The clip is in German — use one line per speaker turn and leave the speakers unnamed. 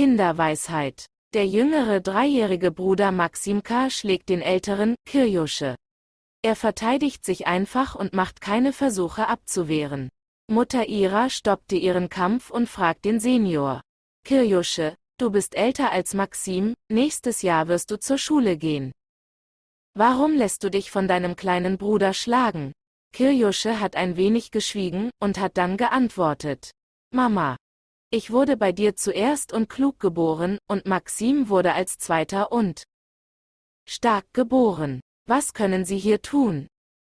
Kinderweisheit. Der jüngere dreijährige Bruder Maximka schlägt den älteren, Kirjusche. Er verteidigt sich einfach und macht keine Versuche abzuwehren. Mutter Ira stoppte ihren Kampf und fragt den Senior. Kirjusche, du bist älter als Maxim, nächstes Jahr wirst du zur Schule gehen. Warum lässt du dich von deinem kleinen Bruder schlagen? Kirjusche hat ein wenig geschwiegen und hat dann geantwortet. Mama. Ich wurde bei dir zuerst und klug geboren, und Maxim wurde als zweiter und stark geboren. Was können Sie hier tun?